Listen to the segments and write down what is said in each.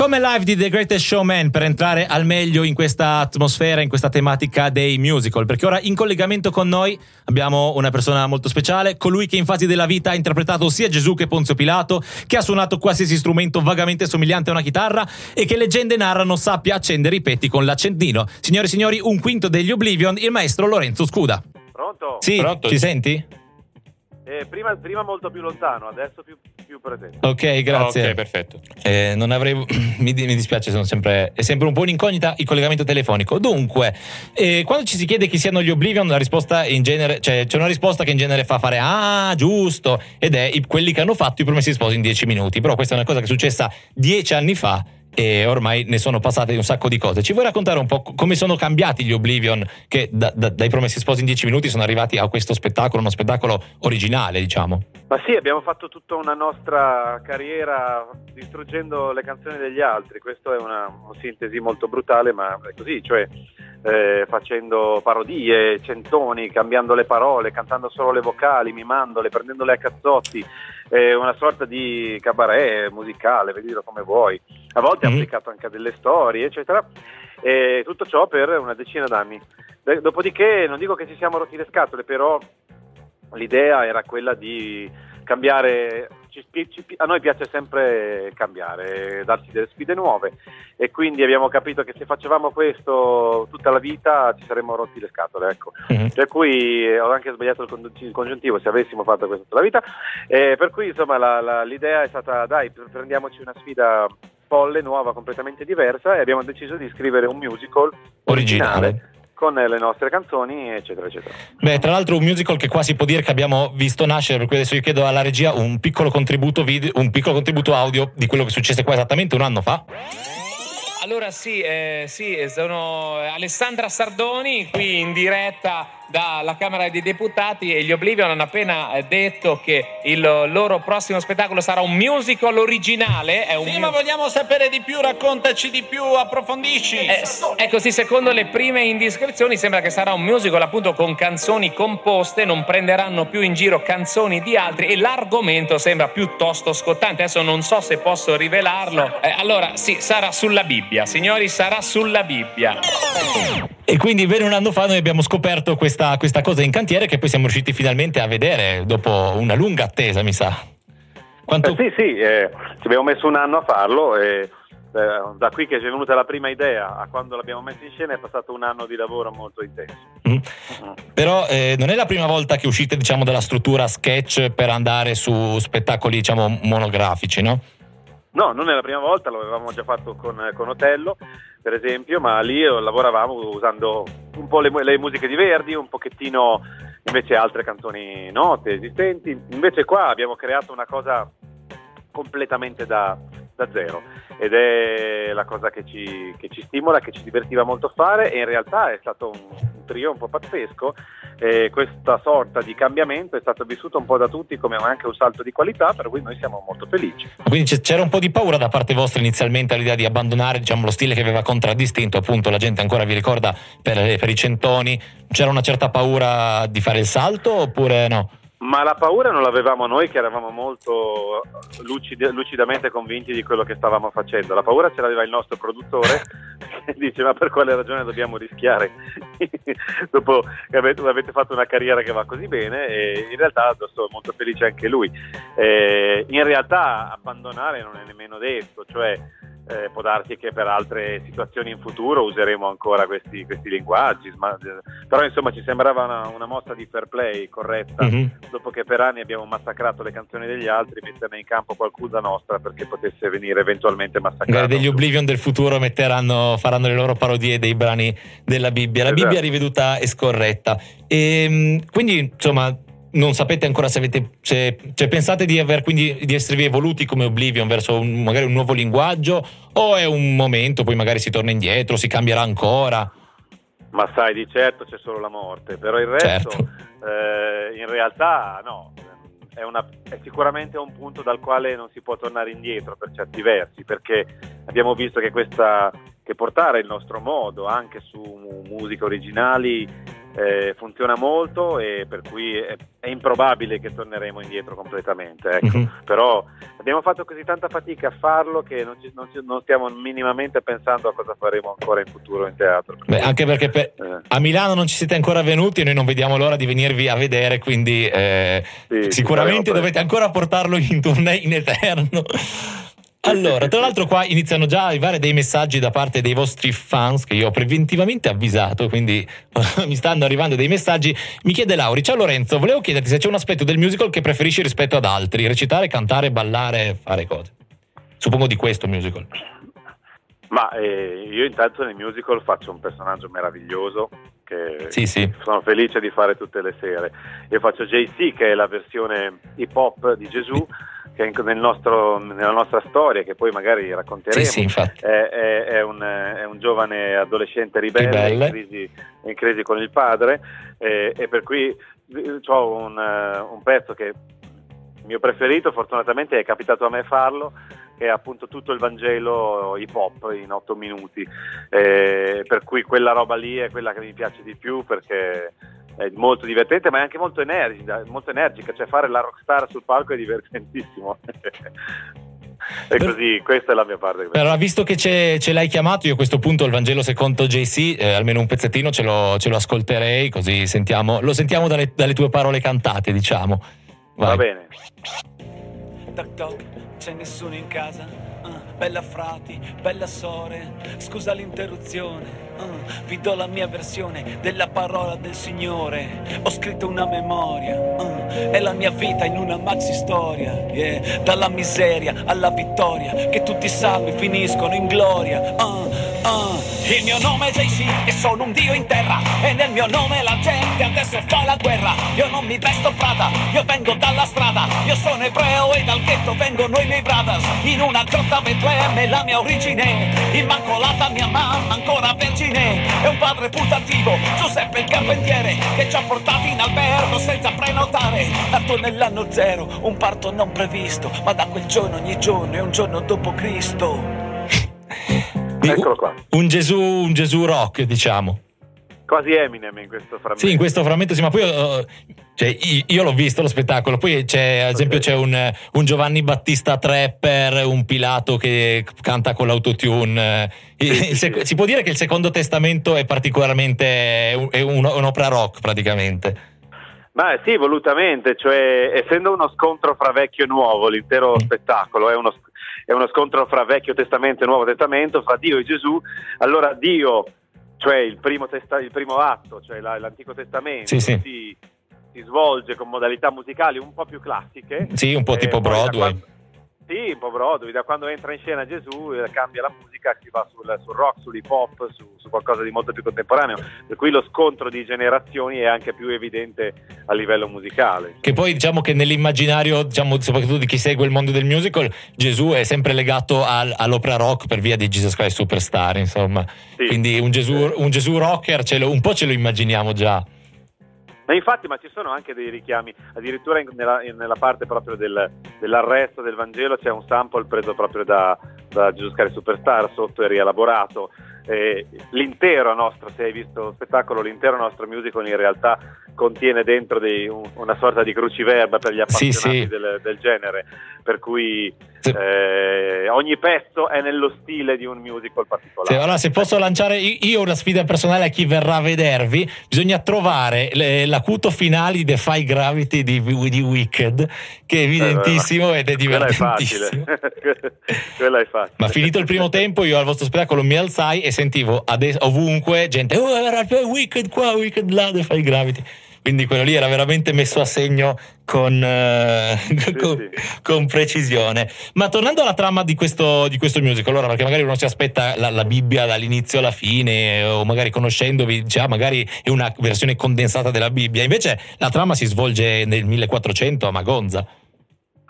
Come live di The Greatest Showman per entrare al meglio in questa atmosfera, in questa tematica dei musical, perché ora in collegamento con noi abbiamo una persona molto speciale, colui che in fasi della vita ha interpretato sia Gesù che Ponzio Pilato, che ha suonato qualsiasi strumento vagamente somigliante a una chitarra e che leggende narrano sappia accendere i petti con l'accendino. Signore e signori, un quinto degli Oblivion, il maestro Lorenzo Scuda. Pronto? Sì, Pronto? ci senti? Eh, prima, prima molto più lontano, adesso più, più presente. Ok, grazie. Ok, perfetto. Eh, non avrei, mi, mi dispiace, sono sempre, è sempre un po' un'incognita il collegamento telefonico. Dunque, eh, quando ci si chiede chi siano gli Oblivion, la risposta in genere, cioè c'è una risposta che in genere fa fare ah, giusto, ed è i- quelli che hanno fatto i promessi sposi in dieci minuti. Però questa è una cosa che è successa dieci anni fa e ormai ne sono passate un sacco di cose. Ci vuoi raccontare un po' co- come sono cambiati gli Oblivion che da- da- dai promessi sposi in dieci minuti sono arrivati a questo spettacolo, uno spettacolo originale, diciamo? Ma sì, abbiamo fatto tutta una nostra carriera distruggendo le canzoni degli altri. Questa è una, una sintesi molto brutale, ma è così, cioè eh, facendo parodie, centoni, cambiando le parole, cantando solo le vocali, mimandole, prendendole a cazzotti. È una sorta di cabaret musicale, vedilo come vuoi. A volte Mhm. applicato anche a delle storie, eccetera. E tutto ciò per una decina d'anni. Dopodiché non dico che ci siamo rotti le scatole, però l'idea era quella di cambiare. Ci- ci- a noi piace sempre cambiare, darsi delle sfide nuove e quindi abbiamo capito che se facevamo questo tutta la vita ci saremmo rotti le scatole. Ecco. Mhm. Per cui eh, ho anche sbagliato il congiuntivo se avessimo fatto questo tutta la vita. Eh, per cui insomma la- la- l'idea è stata dai, pr- prendiamoci una sfida folle, nuova, completamente diversa e abbiamo deciso di scrivere un musical Originale. originale con eh, le nostre canzoni, eccetera, eccetera. Beh, tra l'altro un musical che qua si può dire che abbiamo visto nascere, per cui adesso io chiedo alla regia un piccolo contributo video, un piccolo contributo audio di quello che successe qua esattamente un anno fa. Allora sì, eh, sì, sono Alessandra Sardoni qui in diretta dalla Camera dei Deputati e gli Oblivion hanno appena eh, detto che il loro prossimo spettacolo sarà un musical originale. È un Sì, mu- ma vogliamo sapere di più, raccontaci di più, approfondisci. Eh, ecco sì, secondo le prime indiscrezioni sembra che sarà un musical appunto con canzoni composte, non prenderanno più in giro canzoni di altri e l'argomento sembra piuttosto scottante. Adesso non so se posso rivelarlo. Eh, allora sì, sarà sulla Bibbia, signori, sarà sulla Bibbia. E quindi bene un anno fa noi abbiamo scoperto questa, questa cosa in cantiere che poi siamo riusciti finalmente a vedere dopo una lunga attesa, mi sa. Quanto... Eh, sì, sì, eh, ci abbiamo messo un anno a farlo e eh, da qui che ci è venuta la prima idea a quando l'abbiamo messo in scena è passato un anno di lavoro molto intenso. Mm. Però eh, non è la prima volta che uscite diciamo dalla struttura sketch per andare su spettacoli diciamo monografici, no? No, non è la prima volta, lo avevamo già fatto con, con Otello, per esempio, ma lì eh, lavoravamo usando un po' le, le musiche di Verdi, un pochettino invece altre canzoni note esistenti. Invece qua abbiamo creato una cosa completamente da, da zero ed è la cosa che ci, che ci stimola, che ci divertiva molto fare e in realtà è stato un, un trio un po' pazzesco e questa sorta di cambiamento è stato vissuto un po' da tutti come anche un salto di qualità, per cui noi siamo molto felici. Quindi c'era un po' di paura da parte vostra inizialmente all'idea di abbandonare diciamo, lo stile che aveva contraddistinto, appunto la gente ancora vi ricorda per, per i centoni, c'era una certa paura di fare il salto oppure no? Ma la paura non l'avevamo noi che eravamo molto lucidi- lucidamente convinti di quello che stavamo facendo. La paura ce l'aveva il nostro produttore che dice ma per quale ragione dobbiamo rischiare dopo avete, avete fatto una carriera che va così bene e in realtà adesso sono molto felice anche lui. Eh, in realtà abbandonare non è nemmeno detto, cioè eh, può darsi che per altre situazioni in futuro useremo ancora questi, questi linguaggi, sma- però insomma ci sembrava una, una mossa di fair play corretta Mhm. dopo che per anni abbiamo massacrato le canzoni degli altri, metterne in campo qualcusa nostra perché potesse venire eventualmente massacrata. Degli Oblivion del futuro metteranno, faranno le loro parodie dei brani della Bibbia. La Esatto. Bibbia riveduta e scorretta. E, quindi, insomma, non sapete ancora se avete. Se, cioè, pensate di aver quindi di esservi evoluti come Oblivion verso un- magari un nuovo linguaggio? O è un momento, poi magari si torna indietro, si cambierà ancora? Ma sai, di certo c'è solo la morte, però il resto Certo. eh, in realtà no, è, una- è sicuramente un punto dal quale non si può tornare indietro per certi versi, perché abbiamo visto che, questa, che portare il nostro modo anche su mu- musiche originali eh, funziona molto e per cui è, è, improbabile che torneremo indietro completamente. Ecco. Mm-hmm. Però abbiamo fatto così tanta fatica a farlo che non, ci, non, ci, non, stiamo minimamente pensando a cosa faremo ancora in futuro in teatro. Beh, anche perché per, eh. a Milano non ci siete ancora venuti e noi non vediamo l'ora di venirvi a vedere, quindi eh, sì, sicuramente dovete ancora portarlo in tournée in eterno. Allora, tra l'altro qua iniziano già a arrivare dei messaggi da parte dei vostri fans che io ho preventivamente avvisato, quindi mi stanno arrivando dei messaggi. Mi chiede Lauri, ciao Lorenzo, volevo chiederti se c'è un aspetto del musical che preferisci rispetto ad altri, recitare, cantare, ballare, fare cose. Suppongo di questo musical. Ma eh, io intanto nel musical faccio un personaggio meraviglioso che sì, sì. sono felice di fare tutte le sere. Io faccio JC che è la versione hip hop di Gesù che nel nostro, nella nostra storia, che poi magari racconteremo, sì, sì, è, è, è, un, è, un, giovane adolescente ribelle, in crisi, in crisi, con il padre, e, e per cui ho un, un pezzo che il mio preferito, fortunatamente è capitato a me farlo, che è appunto tutto il Vangelo hip hop in otto minuti, eh, per cui quella roba lì è quella che mi piace di più perché è molto divertente ma è anche molto energica, molto energica cioè fare la rockstar sul palco è divertentissimo. e così questa è la mia parte. Però visto che ce l'hai chiamato, io a questo punto il Vangelo secondo JC, eh, almeno un pezzettino ce lo, ce lo, ascolterei, così sentiamo, lo sentiamo dalle, dalle tue parole cantate, diciamo. Vai. Va bene. Toc toc, c'è nessuno in casa? Uh, bella frati, bella sore, scusa l'interruzione uh, vi do la mia versione della parola del Signore. Ho scritto una memoria, uh, è la mia vita in una maxi storia, yeah. dalla miseria alla vittoria, che tutti i salmi finiscono in gloria. Uh, il mio nome è JC e sono un dio in terra e nel mio nome la gente adesso fa la guerra. Io non mi vesto Prada, io vengo dalla strada, io sono ebreo e dal ghetto vengono i miei brothers. In una grotta Betlemme la mia origine, immacolata mia mamma ancora vergine. È un padre putativo, Giuseppe il carpentiere, che ci ha portati in albergo senza prenotare. Nato nell'anno zero, un parto non previsto, ma da quel giorno ogni giorno è un giorno dopo Cristo. Eccolo qua. Un Gesù, un Gesù rock, diciamo quasi Eminem in questo frammento. Sì, in questo frammento sì, ma poi uh, cioè, io, l'ho visto lo spettacolo, poi c'è ad esempio c'è un, un, Giovanni Battista trapper, un Pilato che canta con l'autotune. Sì, sì, si può dire che il Secondo Testamento è particolarmente è un'opera rock praticamente. Ma sì, volutamente, cioè essendo uno scontro fra vecchio e nuovo, l'intero mm. spettacolo è uno, è uno scontro fra Vecchio Testamento e Nuovo Testamento, fra Dio e Gesù, allora Dio cioè il primo, testa- il primo atto, cioè la- l'Antico Testamento, sì, sì. Si, si, svolge con modalità musicali un po' più classiche. Sì, un po' tipo eh, Broadway. Sì, un po' Broadway, da quando entra in scena Gesù eh, cambia la musica, si va sul, sul rock, sull'hip hop, su, su, qualcosa di molto più contemporaneo, per cui lo scontro di generazioni è anche più evidente a livello musicale. Che poi diciamo che nell'immaginario, diciamo, soprattutto di chi segue il mondo del musical, Gesù è sempre legato al, all'opera rock per via di Jesus Christ Superstar, insomma. Sì. Quindi un Gesù, un Gesù rocker lo, un po' ce lo immaginiamo già. Ma infatti, ma ci sono anche dei richiami, addirittura in, nella, in, nella, parte proprio del, dell'arresto del Vangelo c'è un sample preso proprio da, da Jesus Christ Superstar, sotto e rielaborato. Eh, l'intero nostro, se hai visto lo spettacolo, l'intero nostro musical in realtà contiene dentro dei, un, una sorta di cruciverba per gli appassionati sì, sì. Del, del, genere, per cui eh, ogni pezzo è nello stile di un musical particolare. Sì, allora, se posso lanciare io una sfida personale a chi verrà a vedervi, bisogna trovare le, l'acuto finale di Defy Gravity di, di Wicked, che è evidentissimo eh, ed è divertentissimo. Quella è facile. Quella è facile. Ma finito il primo tempo, io al vostro spettacolo mi alzai e sentivo ades- ovunque gente, oh, era Wicked qua, Wicked là, Defy Gravity. Quindi quello lì era veramente messo a segno con, uh, sì, con, sì. con precisione. Ma tornando alla trama di questo, di questo, musical, allora, perché magari uno si aspetta la, la, Bibbia dall'inizio alla fine, o magari conoscendovi, ah, magari è una versione condensata della Bibbia. Invece la trama si svolge nel 1400 a Magonza.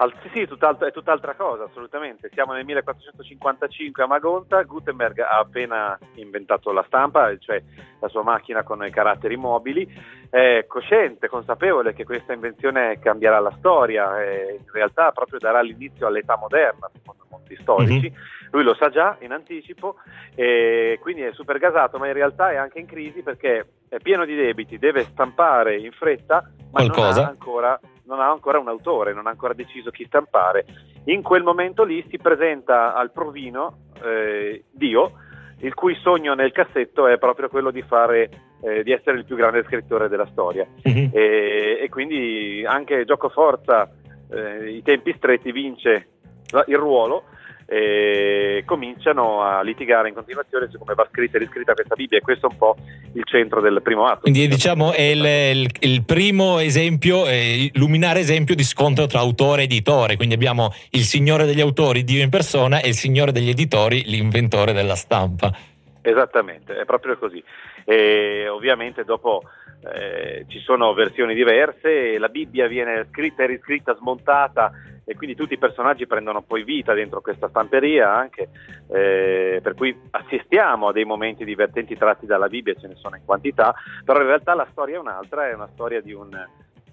Al, sì, tutt'altra, è tutt'altra cosa, assolutamente. Siamo nel 1455 a Magonza, Gutenberg ha appena inventato la stampa, cioè la sua macchina con i caratteri mobili, è cosciente, consapevole che questa invenzione cambierà la storia in realtà proprio darà l'inizio all'età moderna, secondo molti storici, mm-hmm. lui lo sa già in anticipo e quindi è super gasato, ma in realtà è anche in crisi perché è pieno di debiti, deve stampare in fretta, ma Qualcosa. non ha ancora non ha ancora un autore, non ha ancora deciso chi stampare. In quel momento lì si presenta al provino eh, Dio, il cui sogno nel cassetto è proprio quello di, fare, eh, di essere il più grande scrittore della storia. Mhm. E, e quindi anche gioco forza, eh, i tempi stretti, vince il ruolo e cominciano a litigare in continuazione su come va scritta e riscritta questa Bibbia e questo è un po' il centro del primo atto. Quindi diciamo è il, il- il primo esempio, eh, luminare esempio di scontro tra autore e editore. Quindi abbiamo il signore degli autori, Dio in persona, e il signore degli editori, l'inventore della stampa. Esattamente, è proprio così. E ovviamente dopo eh, ci sono versioni diverse, la Bibbia viene scritta e riscritta, smontata e quindi tutti i personaggi prendono poi vita dentro questa stamperia anche, eh, per cui assistiamo a dei momenti divertenti tratti dalla Bibbia, ce ne sono in quantità, però in realtà la storia è un'altra, è una storia di un,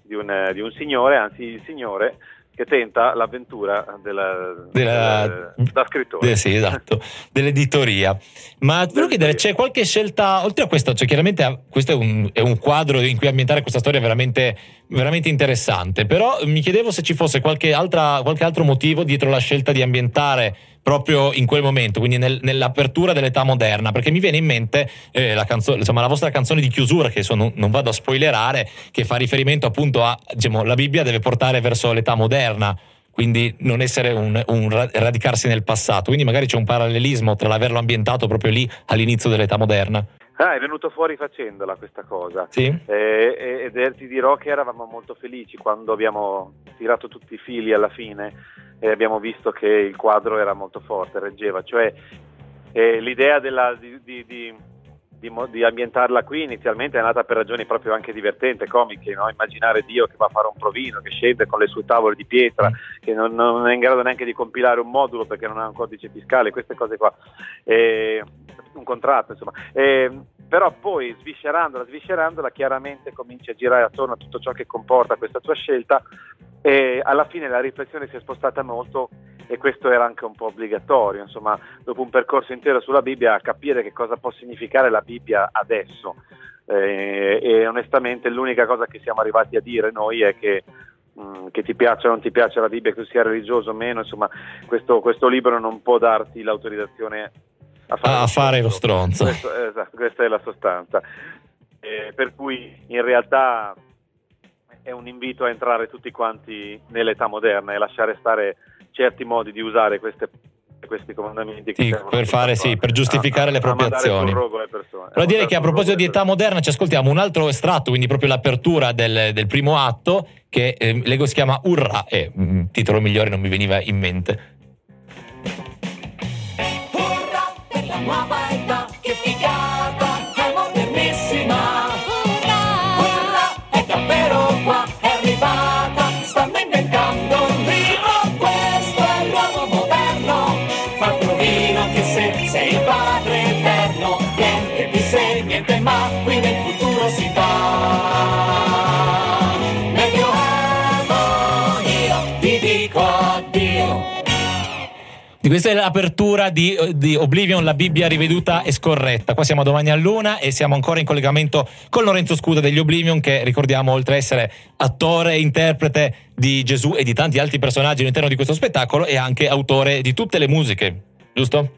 di un, di un signore, anzi il signore che tenta l'avventura della, Della- del- da scrittore. Eh, sì, esatto, dell'editoria. Ma ti volevo chiedere, c'è qualche scelta, oltre a questo, cioè chiaramente ah, questo è un, è un quadro in cui ambientare questa storia veramente, veramente interessante, però mi chiedevo se ci fosse qualche, altra, qualche altro motivo dietro la scelta di ambientare proprio in quel momento, quindi nel- nell'apertura dell'età moderna, perché mi viene in mente eh, la, canzone, insomma, la vostra canzone di chiusura, che adesso non, vado a spoilerare, che fa riferimento appunto a, diciamo, la Bibbia deve portare verso l'età moderna, quindi non essere un, un ra- radicarsi nel passato, quindi magari c'è un parallelismo tra l'averlo ambientato proprio lì all'inizio dell'età moderna. Ah, è venuto fuori facendola questa cosa. Sì? Eh, ed è- ti dirò che eravamo molto felici quando abbiamo tirato tutti i fili alla fine e abbiamo visto che il quadro era molto forte, reggeva. Cioè, eh, l'idea della- di, di- di- di di ambientarla qui inizialmente è nata per ragioni proprio anche divertenti, comiche, no? immaginare Dio che va a fare un provino, che scende con le sue tavole di pietra, che non, non è in grado neanche di compilare un modulo perché non ha un codice fiscale, queste cose qua, Eh, un contratto insomma. Eh, però poi sviscerandola, sviscerandola, chiaramente cominci a girare attorno a tutto ciò che comporta questa tua scelta e alla fine la riflessione si è spostata molto e questo era anche un po' obbligatorio, insomma, dopo un percorso intero sulla Bibbia, a capire che cosa può significare la Bibbia adesso. Eh, e onestamente l'unica cosa che siamo arrivati a dire noi è che mh, che ti piaccia o non ti piaccia la Bibbia, che tu sia religioso o meno, insomma, questo, questo libro non può darti l'autorizzazione a fare, A fare lo stronzo. Questo- esatto, questa è la sostanza. Eh, per cui in realtà è un invito a entrare tutti quanti nell'età moderna e lasciare stare certi modi di usare queste- questi comandamenti Sì, per fare, sì, per giustificare a- le proprie azioni. Però direi che a proposito di età moderna ci ascoltiamo un altro estratto, quindi proprio l'apertura del, del primo atto, che eh, leggo si chiama Urra, e mm, titolo migliore non mi veniva in mente. Di questa è l'apertura di, di Oblivion, la Bibbia riveduta e scorretta. Qua siamo domani a luna e siamo ancora in collegamento con Lorenzo Scuda degli Oblivion, che ricordiamo, oltre a essere attore e interprete di Gesù e di tanti altri personaggi all'interno di questo spettacolo, è anche autore di tutte le musiche, giusto?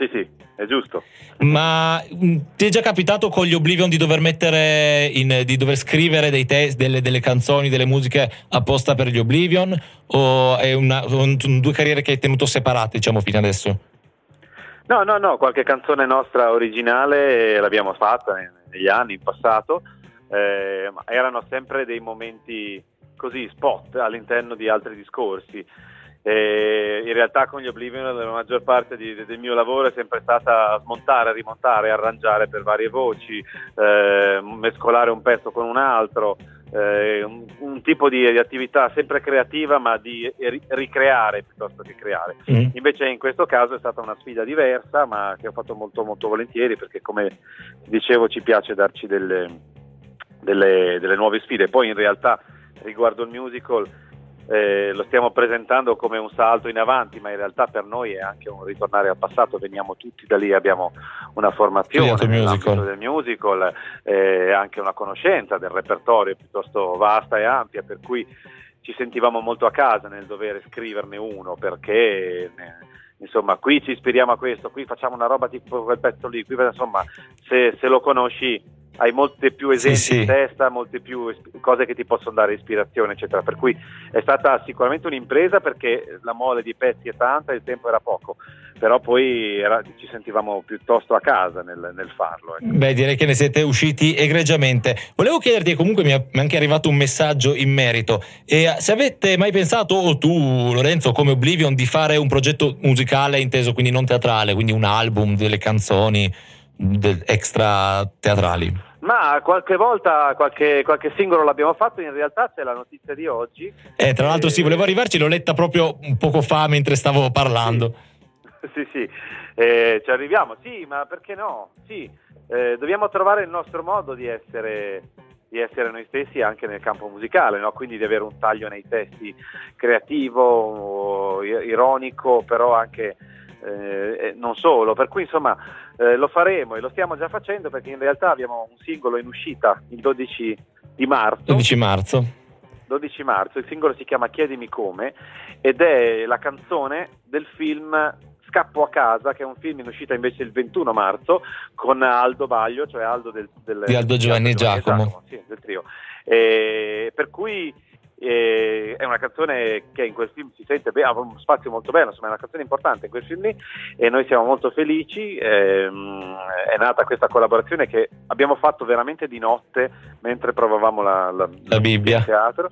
Sì, sì, è giusto. Ma mh, ti è già capitato con gli Oblivion di dover mettere in- di dover scrivere dei testi, delle, delle canzoni, delle musiche apposta per gli Oblivion? O è una, sono due carriere che hai tenuto separate, diciamo, fino adesso? No, no, no, qualche canzone nostra originale l'abbiamo fatta ne- negli anni, in passato, eh, ma erano sempre dei momenti così spot all'interno di altri discorsi. Eh, in realtà con gli Oblivion la maggior parte di- del mio lavoro è sempre stata smontare, rimontare, arrangiare per varie voci, eh, mescolare un pezzo con un altro, eh, un, un tipo di, di attività sempre creativa ma di ri- ricreare piuttosto che creare. Mm. Invece in questo caso è stata una sfida diversa, ma che ho fatto molto molto volentieri perché come dicevo ci piace darci delle, delle- delle nuove sfide. Poi in realtà riguardo il musical eh, lo stiamo presentando come un salto in avanti, ma in realtà per noi è anche un ritornare al passato, veniamo tutti da lì, abbiamo una formazione musical. del musical, eh, anche una conoscenza del repertorio piuttosto vasta e ampia, per cui ci sentivamo molto a casa nel dover scriverne uno, perché... Eh, insomma, qui ci ispiriamo a questo, qui facciamo una roba tipo quel pezzo lì, qui, insomma, se, se lo conosci hai molte più esempi sì, sì. in testa, molte più cose che ti possono dare ispirazione, eccetera. Per cui è stata sicuramente un'impresa perché la mole di pezzi è tanta e il tempo era poco, però poi era, ci sentivamo piuttosto a casa nel, nel farlo. Ecco. Beh, direi che ne siete usciti egregiamente. Volevo chiederti, comunque mi è anche arrivato un messaggio in merito, e se avete mai pensato, o tu Lorenzo, come Oblivion, di fare un progetto musicale inteso, quindi non teatrale, quindi un album, delle canzoni extra teatrali? Ma qualche volta qualche, qualche, singolo l'abbiamo fatto, in realtà c'è la notizia di oggi. Eh, tra l'altro, e... sì, volevo arrivarci, l'ho letta proprio un poco fa mentre stavo parlando. Sì, sì, sì. Eh, ci arriviamo, sì, ma perché no? Sì, eh, dobbiamo trovare il nostro modo di essere, di essere noi stessi anche nel campo musicale, no? quindi di avere un taglio nei testi creativo, ironico, però anche eh, non solo. Per cui insomma eh, lo faremo e lo stiamo già facendo perché in realtà abbiamo un singolo in uscita il 12 di marzo. 12 marzo. 12 marzo, il singolo si chiama Chiedimi come ed è la canzone del film Scappo a casa, che è un film in uscita invece il 21 marzo con Aldo Baglio, cioè Aldo del, del di Aldo Giovanni Aldo Giacomo. Giacomo sì, del trio. E per cui e è una canzone che in quel film si sente bene, ha un spazio molto bello, insomma è una canzone importante in quel film lì e noi siamo molto felici, ehm, è nata questa collaborazione che abbiamo fatto veramente di notte mentre provavamo la, la, la Bibbia. Il teatro.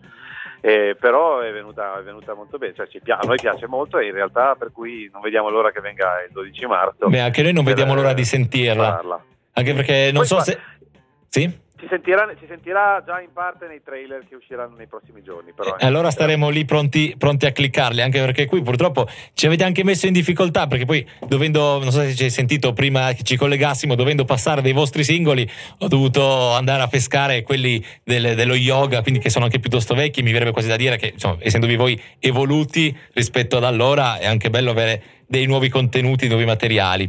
Eh, però è venuta, è venuta, molto bene, cioè, a noi piace molto e in realtà per cui non vediamo l'ora che venga il 12 marzo. Beh, anche noi non vediamo l'ora di sentirla. Farla. Anche perché non Poi so se... Sì? Si sentirà, si sentirà, già in parte nei trailer che usciranno nei prossimi giorni. Però, eh, allora staremo lì pronti, pronti, a cliccarli, anche perché qui purtroppo ci avete anche messo in difficoltà, perché poi dovendo, non so se ci hai sentito prima che ci collegassimo, dovendo passare dei vostri singoli, ho dovuto andare a pescare quelli del, dello yoga, quindi che sono anche piuttosto vecchi, mi verrebbe quasi da dire che, insomma, essendovi voi evoluti rispetto ad allora, è anche bello avere dei nuovi contenuti, nuovi materiali.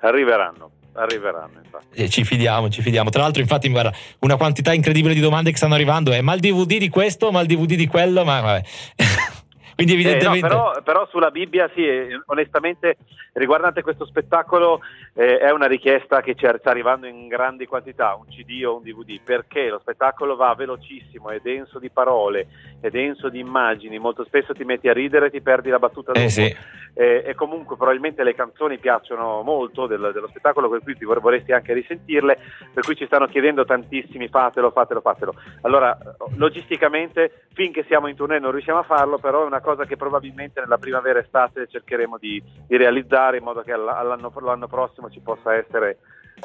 Arriveranno arriveranno infatti. Eh, ci fidiamo, ci fidiamo. Tra l'altro, infatti, guarda, una quantità incredibile di domande che stanno arrivando è ma il DVD di questo, ma il DVD di quello, ma vabbè. Quindi evidentemente... Eh, no, però, però, sulla Bibbia sì, onestamente riguardante questo spettacolo eh, è una richiesta che ci sta arrivando in grandi quantità, un CD o un DVD, perché lo spettacolo va velocissimo, è denso di parole, è denso di immagini, molto spesso ti metti a ridere e ti perdi la battuta eh, sì. eh, e comunque probabilmente le canzoni piacciono molto del, dello spettacolo, per cui ti vorresti anche risentirle, per cui ci stanno chiedendo tantissimi fatelo, fatelo, fatelo. Allora, logisticamente, finché siamo in tournée non riusciamo a farlo, però è una cosa che probabilmente nella primavera estate cercheremo di, di realizzare in modo che all'anno, l'anno prossimo ci possa essere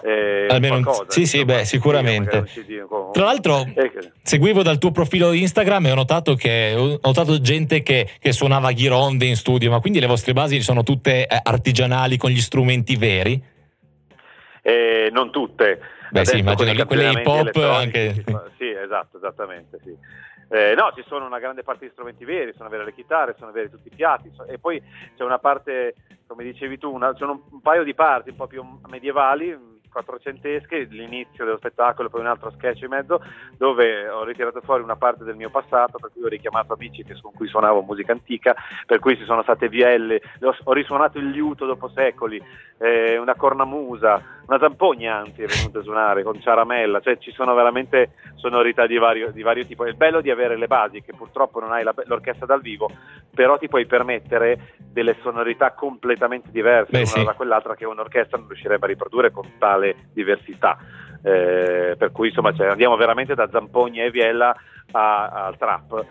eh, Almeno qualcosa, sì, sì, beh, sicuramente. Tra l'altro, seguivo dal tuo profilo Instagram e ho notato che ho notato gente che, che suonava ghironde in studio, ma quindi le vostre basi sono tutte eh, artigianali con gli strumenti veri? Eh, non tutte. Beh, Adesso sì, immagino quelle hip hop anche. Sì, esatto, esattamente. Sì. Eh, no, ci sono una grande parte di strumenti veri, sono vere le chitarre, sono veri tutti i fiati e poi c'è una parte, come dicevi tu, una, sono un paio di parti un po' più medievali, quattrocentesche, l'inizio dello spettacolo, poi un altro sketch in mezzo, dove ho ritirato fuori una parte del mio passato, per cui ho richiamato amici con cui suonavo musica antica, per cui ci sono state vielle, ho risuonato il liuto dopo secoli, eh, una cornamusa, una zampogna anzi è venuta a suonare con ciaramella, cioè ci sono veramente sonorità di vario, di vario tipo. È bello di avere le basi, che purtroppo non hai la, l'orchestra dal vivo, però ti puoi permettere delle sonorità completamente diverse Beh, l'una sì. da quell'altra che un'orchestra non riuscirebbe a riprodurre con tale diversità. Eh, per cui insomma cioè, andiamo veramente da zampogna e viella al trap.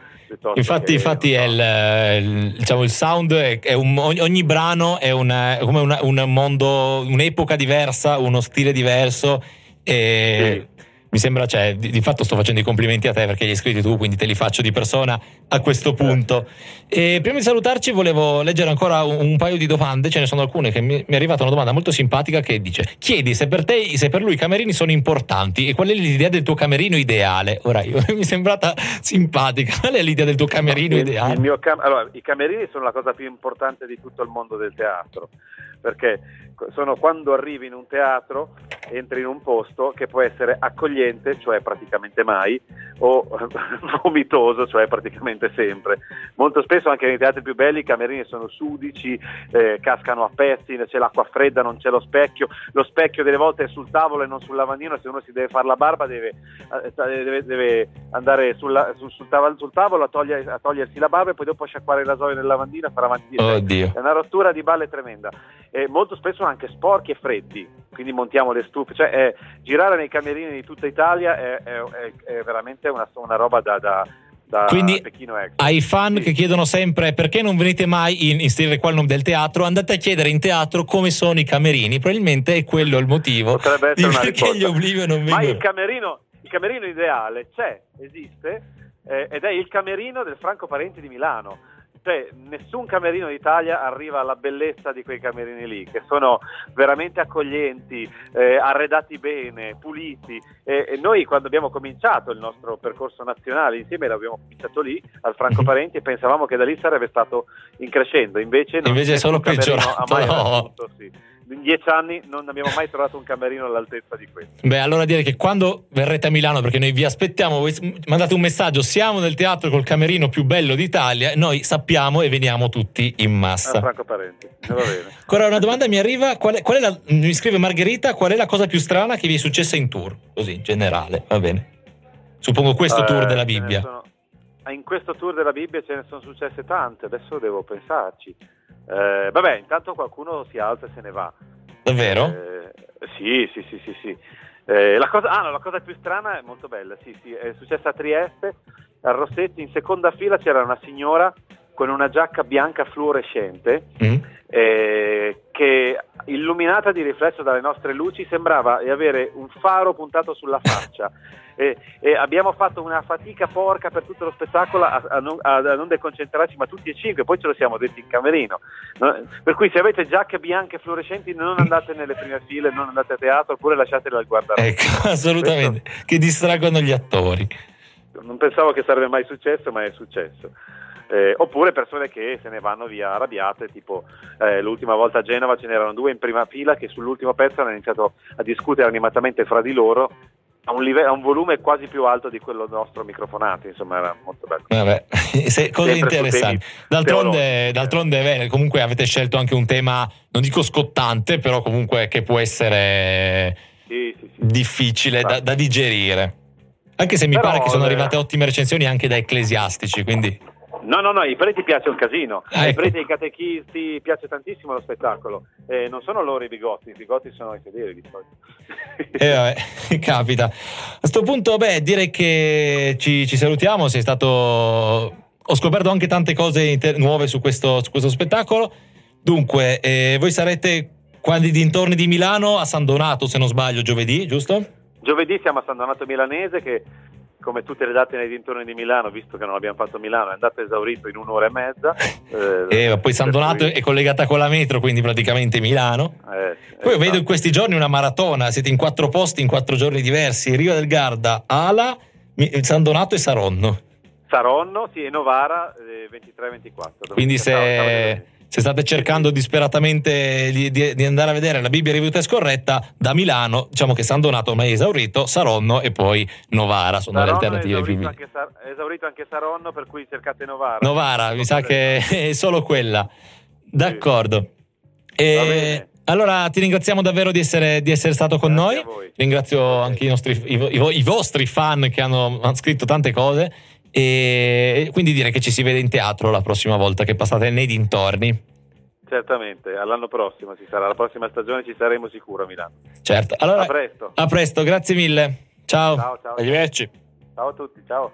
Infatti, che, infatti so. è il, il, diciamo, il sound è, è un, ogni, ogni, brano è una, come una, un mondo, un'epoca diversa, uno stile diverso. E sì mi sembra, cioè, di, di, fatto sto facendo i complimenti a te perché li hai scritti tu, quindi te li faccio di persona a questo punto. E prima di salutarci volevo leggere ancora un, un paio di domande, ce ne sono alcune che mi, mi, è arrivata una domanda molto simpatica che dice chiedi se per te, se per lui i camerini sono importanti e qual è l'idea del tuo camerino ideale. Ora io mi è sembrata simpatica, qual è l'idea del tuo camerino il, ideale? Il cam- allora, i camerini sono la cosa più importante di tutto il mondo del teatro, perché sono quando arrivi in un teatro, entri in un posto che può essere accogliente, cioè praticamente mai, o vomitoso, cioè praticamente sempre. Molto spesso anche nei teatri più belli i camerini sono sudici, eh, cascano a pezzi, c'è l'acqua fredda, non c'è lo specchio, lo specchio delle volte è sul tavolo e non sul lavandino, se uno si deve fare la barba deve, eh, deve, deve andare sulla, sul, sul, tavolo, sul tavolo a, togliere, a, togliersi la barba e poi dopo sciacquare il rasoio nel lavandino e fare avanti. Oddio. È una rottura di balle tremenda. E molto spesso anche sporchi e freddi, quindi montiamo le stufe. Cioè, eh, girare nei camerini di tutta Italia è, è, è veramente una, una, roba da, da, da Quindi Pechino Expo. ai fan sì. che chiedono sempre perché non venite mai in, in stile qua il nome del teatro, andate a chiedere in teatro come sono i camerini, probabilmente è quello il motivo Potrebbe essere una perché risposta. gli Oblivion non vengono. Ma il camerino, il camerino ideale c'è, esiste, eh, ed è il camerino del Franco Parenti di Milano cioè, nessun camerino d'Italia arriva alla bellezza di quei camerini lì, che sono veramente accoglienti, eh, arredati bene, puliti. E, e, noi quando abbiamo cominciato il nostro percorso nazionale insieme, l'abbiamo cominciato lì al Franco. Parenti e pensavamo che da lì sarebbe stato in crescendo, invece, non invece è solo peggiorato. No. Sì in dieci anni non abbiamo mai trovato un camerino all'altezza di questo. Beh, allora direi che quando verrete a Milano, perché noi vi aspettiamo, voi mandate un messaggio, siamo nel teatro col camerino più bello d'Italia, noi sappiamo e veniamo tutti in massa. Ah, Franco Parenti, va bene. Ancora una domanda mi arriva, qual è, qual è la, mi scrive Margherita, qual è la cosa più strana che vi è successa in tour? Così, in generale, va bene. Suppongo questo tour eh, della Bibbia. Sono, in questo tour della Bibbia ce ne sono successe tante, adesso devo pensarci. Eh, vabbè, intanto qualcuno si alza e se ne va. Davvero? Eh, sì, sì, sì, sì. sì. Eh, la, cosa, ah, no, la cosa più strana è molto bella, sì, sì, è successa a Trieste, a Rossetti, in seconda fila c'era una signora con una giacca bianca fluorescente mm. eh, che illuminata di riflesso dalle nostre luci sembrava avere un faro puntato sulla faccia e, e abbiamo fatto una fatica porca per tutto lo spettacolo a, a, non, a, non, deconcentrarci ma tutti e cinque poi ce lo siamo detti in camerino no? per cui se avete giacche bianche fluorescenti non andate nelle prime file non andate a teatro oppure lasciatele al guardaroba. Ecco assolutamente. Questo... che distraggono gli attori. Non pensavo che sarebbe mai successo ma è successo. Eh, oppure persone che se ne vanno via arrabbiate, tipo eh, l'ultima volta a Genova ce n'erano due in prima fila che sull'ultimo pezzo hanno iniziato a discutere animatamente fra di loro a un, livello, a un, volume quasi più alto di quello nostro microfonato, insomma era molto bello. Vabbè, se, cose interessanti. D'altronde, d'altronde bene, comunque avete scelto anche un tema, non dico scottante, però comunque che può essere sì, sì, sì. difficile da, da, digerire. Anche se mi però, pare che sono eh, arrivate ottime recensioni anche da ecclesiastici, quindi... No, no, no, ai preti piace un casino. Ah, ai ecco. preti e ai catechisti piace tantissimo lo spettacolo. Eh, non sono loro i bigotti, i bigotti sono i fedeli di solito. eh, vabbè, capita. A questo punto, beh, direi che ci, ci salutiamo. Sei stato. Ho scoperto anche tante cose inter- nuove su questo, su questo, spettacolo. Dunque, eh, voi sarete quando dintorni di Milano a San Donato, se non sbaglio, giovedì, giusto? Giovedì siamo a San Donato Milanese che come tutte le date nei dintorni di Milano, visto che non abbiamo fatto Milano, è andato esaurito in un'ora e mezza. Eh, eh, poi San Donato cui... è collegata con la metro, quindi praticamente Milano. Eh, poi esatto. vedo in questi giorni una maratona, siete in quattro posti in quattro giorni diversi, Riva del Garda, Ala, San Donato e Saronno. Saronno, sì, e Novara, eh, 23-24. Quindi se se state cercando disperatamente di, di, di, andare a vedere la Bibbia e scorretta, da Milano, diciamo che San Donato ormai è esaurito, Saronno e poi Novara sono Saronno le alternative più anche Sar- È esaurito anche Saronno, per cui cercate Novara. Novara, mi sa che è solo quella. D'accordo. Sì. E... Allora ti ringraziamo davvero di essere, di essere stato con Grazie noi. Ringrazio anche i, nostri, i, i, i, vostri fan che hanno, hanno scritto tante cose. E quindi dire che ci si vede in teatro la prossima volta che passate nei dintorni. Certamente, all'anno prossimo ci sarà, la prossima stagione ci saremo sicuro a Milano. Certo, allora a presto. A presto, grazie mille. Ciao. Ciao, ciao. Arrivederci. Ciao a tutti, ciao.